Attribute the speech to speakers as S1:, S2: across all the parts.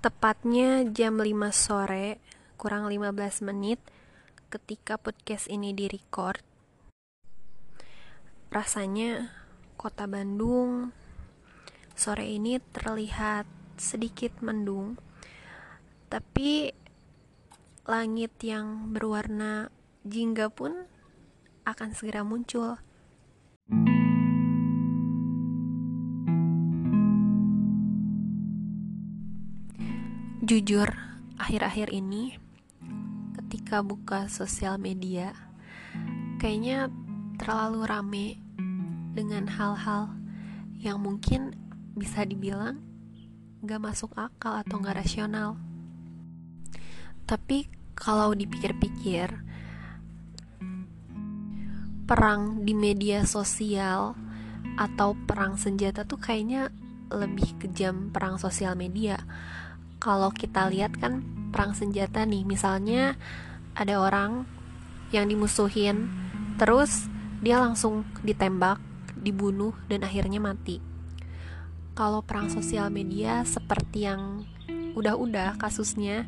S1: Tepatnya jam 5 sore, kurang 15 menit ketika podcast ini direcord. Rasanya kota Bandung sore ini terlihat sedikit mendung. Tapi langit yang berwarna jingga pun akan segera muncul. Jujur, akhir-akhir ini ketika buka sosial media, kayaknya terlalu rame dengan hal-hal yang mungkin bisa dibilang gak masuk akal atau gak rasional. Tapi kalau dipikir-pikir, perang di media sosial atau perang senjata tuh kayaknya lebih kejam perang sosial media kalau kita lihat kan perang senjata nih misalnya ada orang yang dimusuhin terus dia langsung ditembak dibunuh dan akhirnya mati. Kalau perang sosial media seperti yang udah-udah kasusnya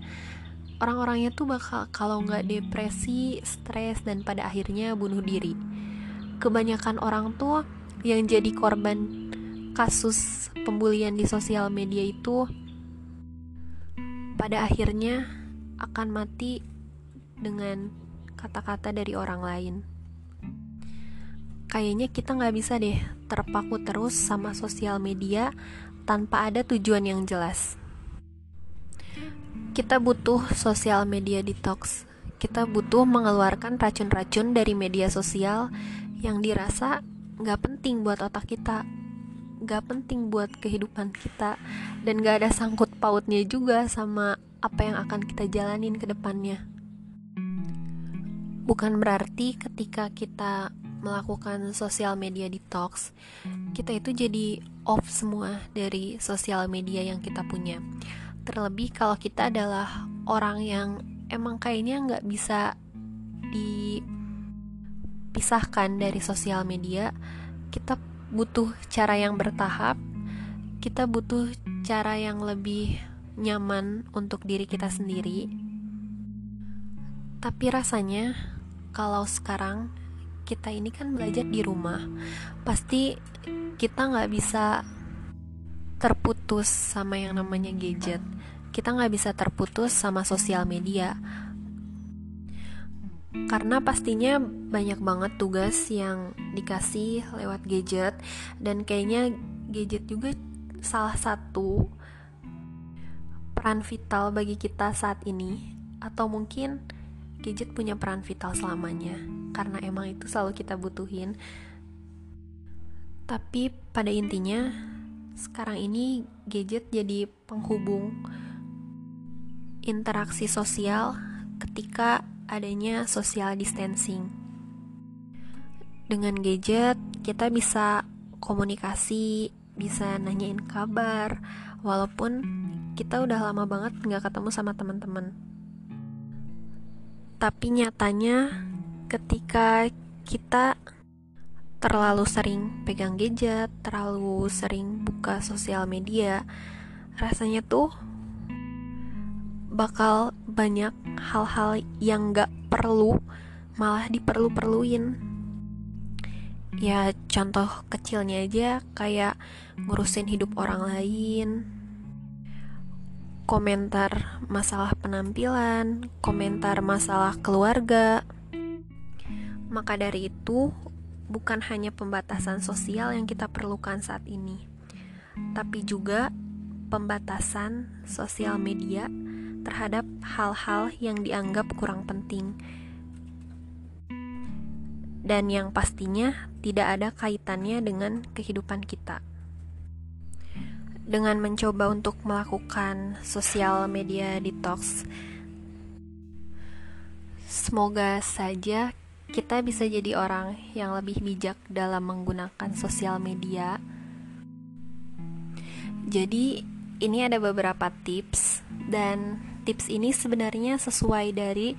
S1: orang-orangnya tuh bakal kalau nggak depresi stres dan pada akhirnya bunuh diri. Kebanyakan orang tuh yang jadi korban kasus pembulian di sosial media itu pada akhirnya akan mati dengan kata-kata dari orang lain. Kayaknya kita nggak bisa deh terpaku terus sama sosial media tanpa ada tujuan yang jelas. Kita butuh sosial media detox. Kita butuh mengeluarkan racun-racun dari media sosial yang dirasa nggak penting buat otak kita, gak penting buat kehidupan kita dan gak ada sangkut pautnya juga sama apa yang akan kita jalanin ke depannya. Bukan berarti ketika kita melakukan sosial media detox, kita itu jadi off semua dari sosial media yang kita punya. Terlebih kalau kita adalah orang yang emang kayaknya nggak bisa dipisahkan dari sosial media, kita butuh cara yang bertahap, kita butuh cara yang lebih nyaman untuk diri kita sendiri. Tapi rasanya, kalau sekarang kita ini kan belajar di rumah, pasti kita nggak bisa terputus sama yang namanya gadget. Kita nggak bisa terputus sama sosial media karena pastinya banyak banget tugas yang dikasih lewat gadget dan kayaknya gadget juga salah satu peran vital bagi kita saat ini atau mungkin gadget punya peran vital selamanya karena emang itu selalu kita butuhin tapi pada intinya sekarang ini gadget jadi penghubung interaksi sosial ketika adanya social distancing. Dengan gadget, kita bisa komunikasi, bisa nanyain kabar, walaupun kita udah lama banget nggak ketemu sama teman-teman. Tapi nyatanya, ketika kita terlalu sering pegang gadget, terlalu sering buka sosial media, rasanya tuh bakal banyak hal-hal yang gak perlu malah diperlu-perluin ya contoh kecilnya aja kayak ngurusin hidup orang lain komentar masalah penampilan komentar masalah keluarga. Maka dari itu bukan hanya pembatasan sosial yang kita perlukan saat ini tapi juga pembatasan sosial media terhadap hal-hal yang dianggap kurang penting, dan yang pastinya tidak ada kaitannya dengan kehidupan kita. Dengan mencoba untuk melakukan sosial media detox, semoga saja kita bisa jadi orang yang lebih bijak dalam menggunakan sosial media. Jadi, ini ada beberapa tips, dan tips ini sebenarnya sesuai dari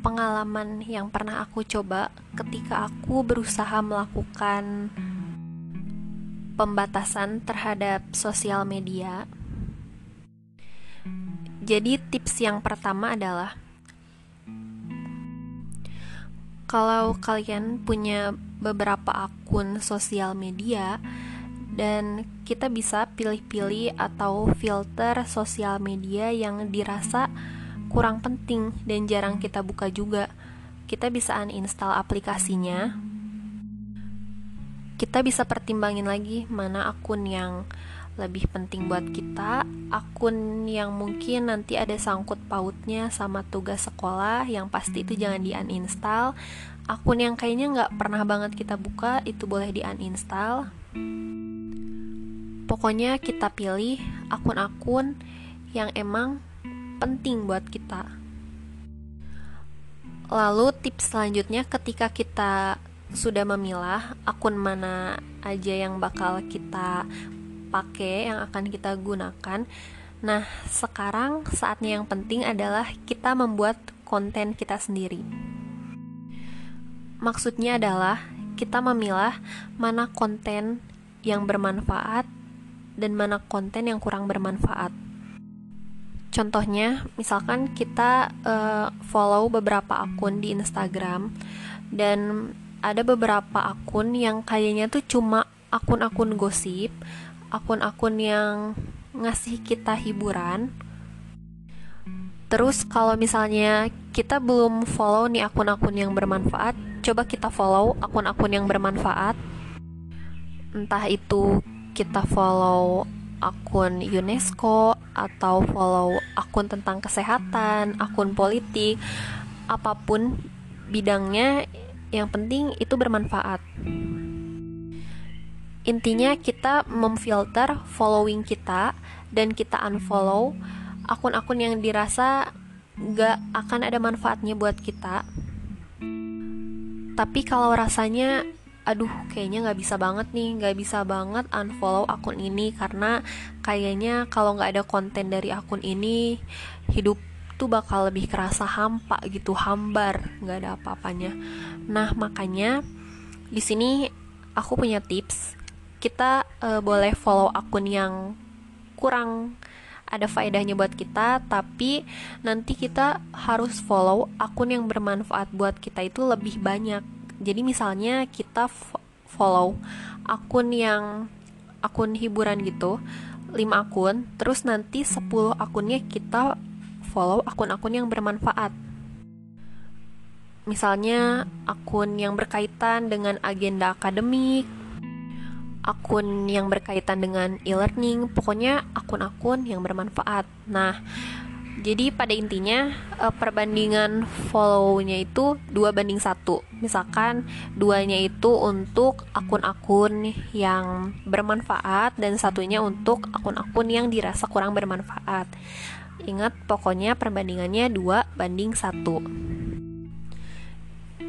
S1: pengalaman yang pernah aku coba ketika aku berusaha melakukan pembatasan terhadap sosial media. Jadi tips yang pertama adalah kalau kalian punya beberapa akun sosial media dan kita bisa pilih-pilih atau filter sosial media yang dirasa kurang penting dan jarang kita buka juga. Kita bisa uninstall aplikasinya. Kita bisa pertimbangin lagi mana akun yang lebih penting buat kita, akun yang mungkin nanti ada sangkut pautnya sama tugas sekolah yang pasti itu jangan di uninstall. Akun yang kayaknya nggak pernah banget kita buka itu boleh di uninstall. Pokoknya kita pilih akun-akun yang emang penting buat kita. Lalu tips selanjutnya ketika kita sudah memilah akun mana aja yang bakal kita pakai yang akan kita gunakan. Nah, sekarang saatnya yang penting adalah kita membuat konten kita sendiri. Maksudnya adalah kita memilah mana konten yang bermanfaat dan mana konten yang kurang bermanfaat. Contohnya, misalkan kita uh, follow beberapa akun di Instagram dan ada beberapa akun yang kayaknya tuh cuma akun-akun gosip akun-akun yang ngasih kita hiburan. Terus kalau misalnya kita belum follow nih akun-akun yang bermanfaat, coba kita follow akun-akun yang bermanfaat. Entah itu kita follow akun UNESCO atau follow akun tentang kesehatan, akun politik, apa pun bidangnya, yang penting itu bermanfaat. Intinya kita memfilter following kita dan kita unfollow akun-akun yang dirasa gak akan ada manfaatnya buat kita. Tapi kalau rasanya aduh kayaknya nggak bisa banget nih nggak bisa banget unfollow akun ini karena kayaknya kalau nggak ada konten dari akun ini hidup tuh bakal lebih kerasa hampa gitu hambar nggak ada apa-apanya nah makanya di sini aku punya tips kita uh, boleh follow akun yang kurang ada faedahnya buat kita, tapi nanti kita harus follow akun yang bermanfaat buat kita itu lebih banyak. Jadi misalnya kita follow akun yang akun hiburan gitu, 5 akun, terus nanti 10 akunnya kita follow akun-akun yang bermanfaat. Misalnya akun yang berkaitan dengan agenda akademik, akun yang berkaitan dengan e-learning, pokoknya akun-akun yang bermanfaat. Nah, jadi pada intinya eh, perbandingan follow-nya itu dua banding satu. Misalkan duanya itu untuk akun-akun yang bermanfaat dan satunya untuk akun-akun yang dirasa kurang bermanfaat. Ingat pokoknya perbandingannya dua banding satu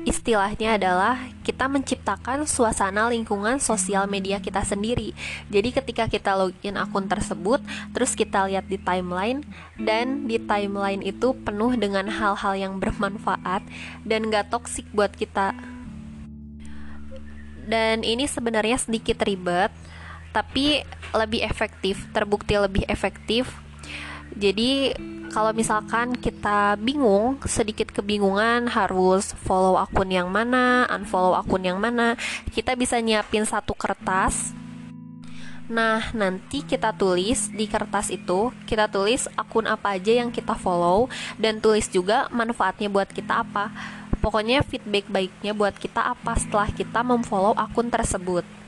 S1: istilahnya adalah kita menciptakan suasana lingkungan sosial media kita sendiri. Jadi ketika kita login akun tersebut, terus kita lihat di timeline dan di timeline itu penuh dengan hal-hal yang bermanfaat dan gak toksik buat kita. Dan ini sebenarnya sedikit ribet, tapi lebih efektif, terbukti lebih efektif. Jadi kalau misalkan kita bingung, sedikit kebingungan harus follow akun yang mana, unfollow akun yang mana, kita bisa nyiapin satu kertas. Nah, nanti kita tulis di kertas itu, kita tulis akun apa aja yang kita follow dan tulis juga manfaatnya buat kita apa. Pokoknya feedback baiknya buat kita apa setelah kita memfollow akun tersebut.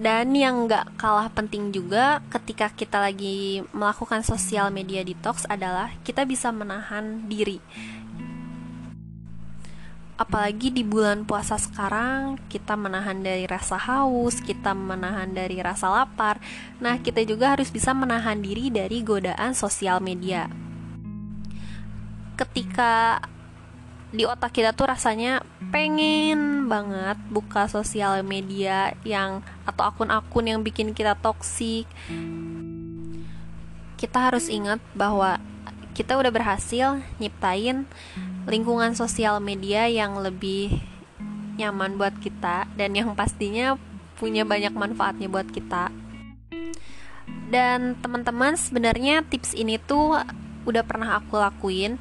S1: Dan yang gak kalah penting juga ketika kita lagi melakukan sosial media detox adalah kita bisa menahan diri. Apalagi di bulan puasa sekarang, kita menahan dari rasa haus, kita menahan dari rasa lapar. Nah, kita juga harus bisa menahan diri dari godaan sosial media. Ketika di otak kita tuh rasanya pengen banget buka sosial media yang atau akun-akun yang bikin kita toksik. Kita harus ingat bahwa kita udah berhasil nyiptain lingkungan sosial media yang lebih nyaman buat kita dan yang pastinya punya banyak manfaatnya buat kita. dan teman-teman sebenarnya tips ini tuh udah pernah aku lakuin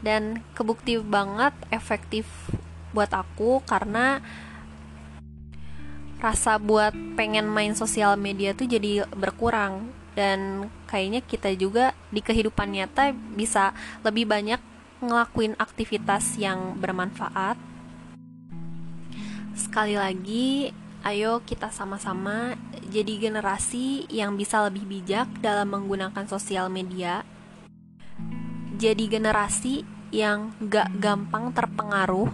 S1: dan kebukti banget efektif buat aku karena rasa buat pengen main sosial media tuh jadi berkurang dan kayaknya kita juga di kehidupan nyata bisa lebih banyak ngelakuin aktivitas yang bermanfaat. Sekali lagi, ayo kita sama-sama jadi generasi yang bisa lebih bijak dalam menggunakan sosial media. Jadi generasi yang gak gampang terpengaruh.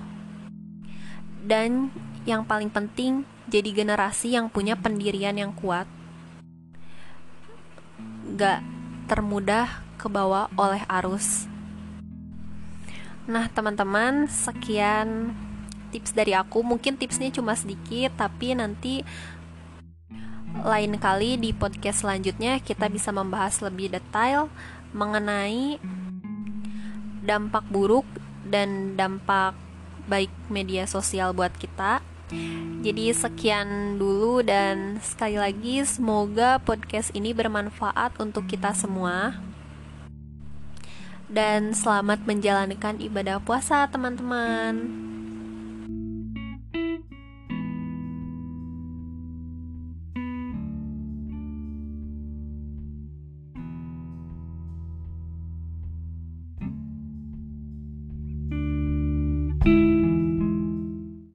S1: Dan yang paling penting, jadi generasi yang punya pendirian yang kuat. Gak termudah kebawa oleh arus. Nah, teman-teman, sekian tips dari aku. Mungkin tipsnya cuma sedikit, tapi nanti lain kali di podcast selanjutnya kita bisa membahas lebih detail mengenai dampak buruk dan dampak baik media sosial buat kita. Jadi sekian dulu dan sekali lagi semoga podcast ini bermanfaat untuk kita semua dan selamat menjalankan ibadah puasa, teman-teman.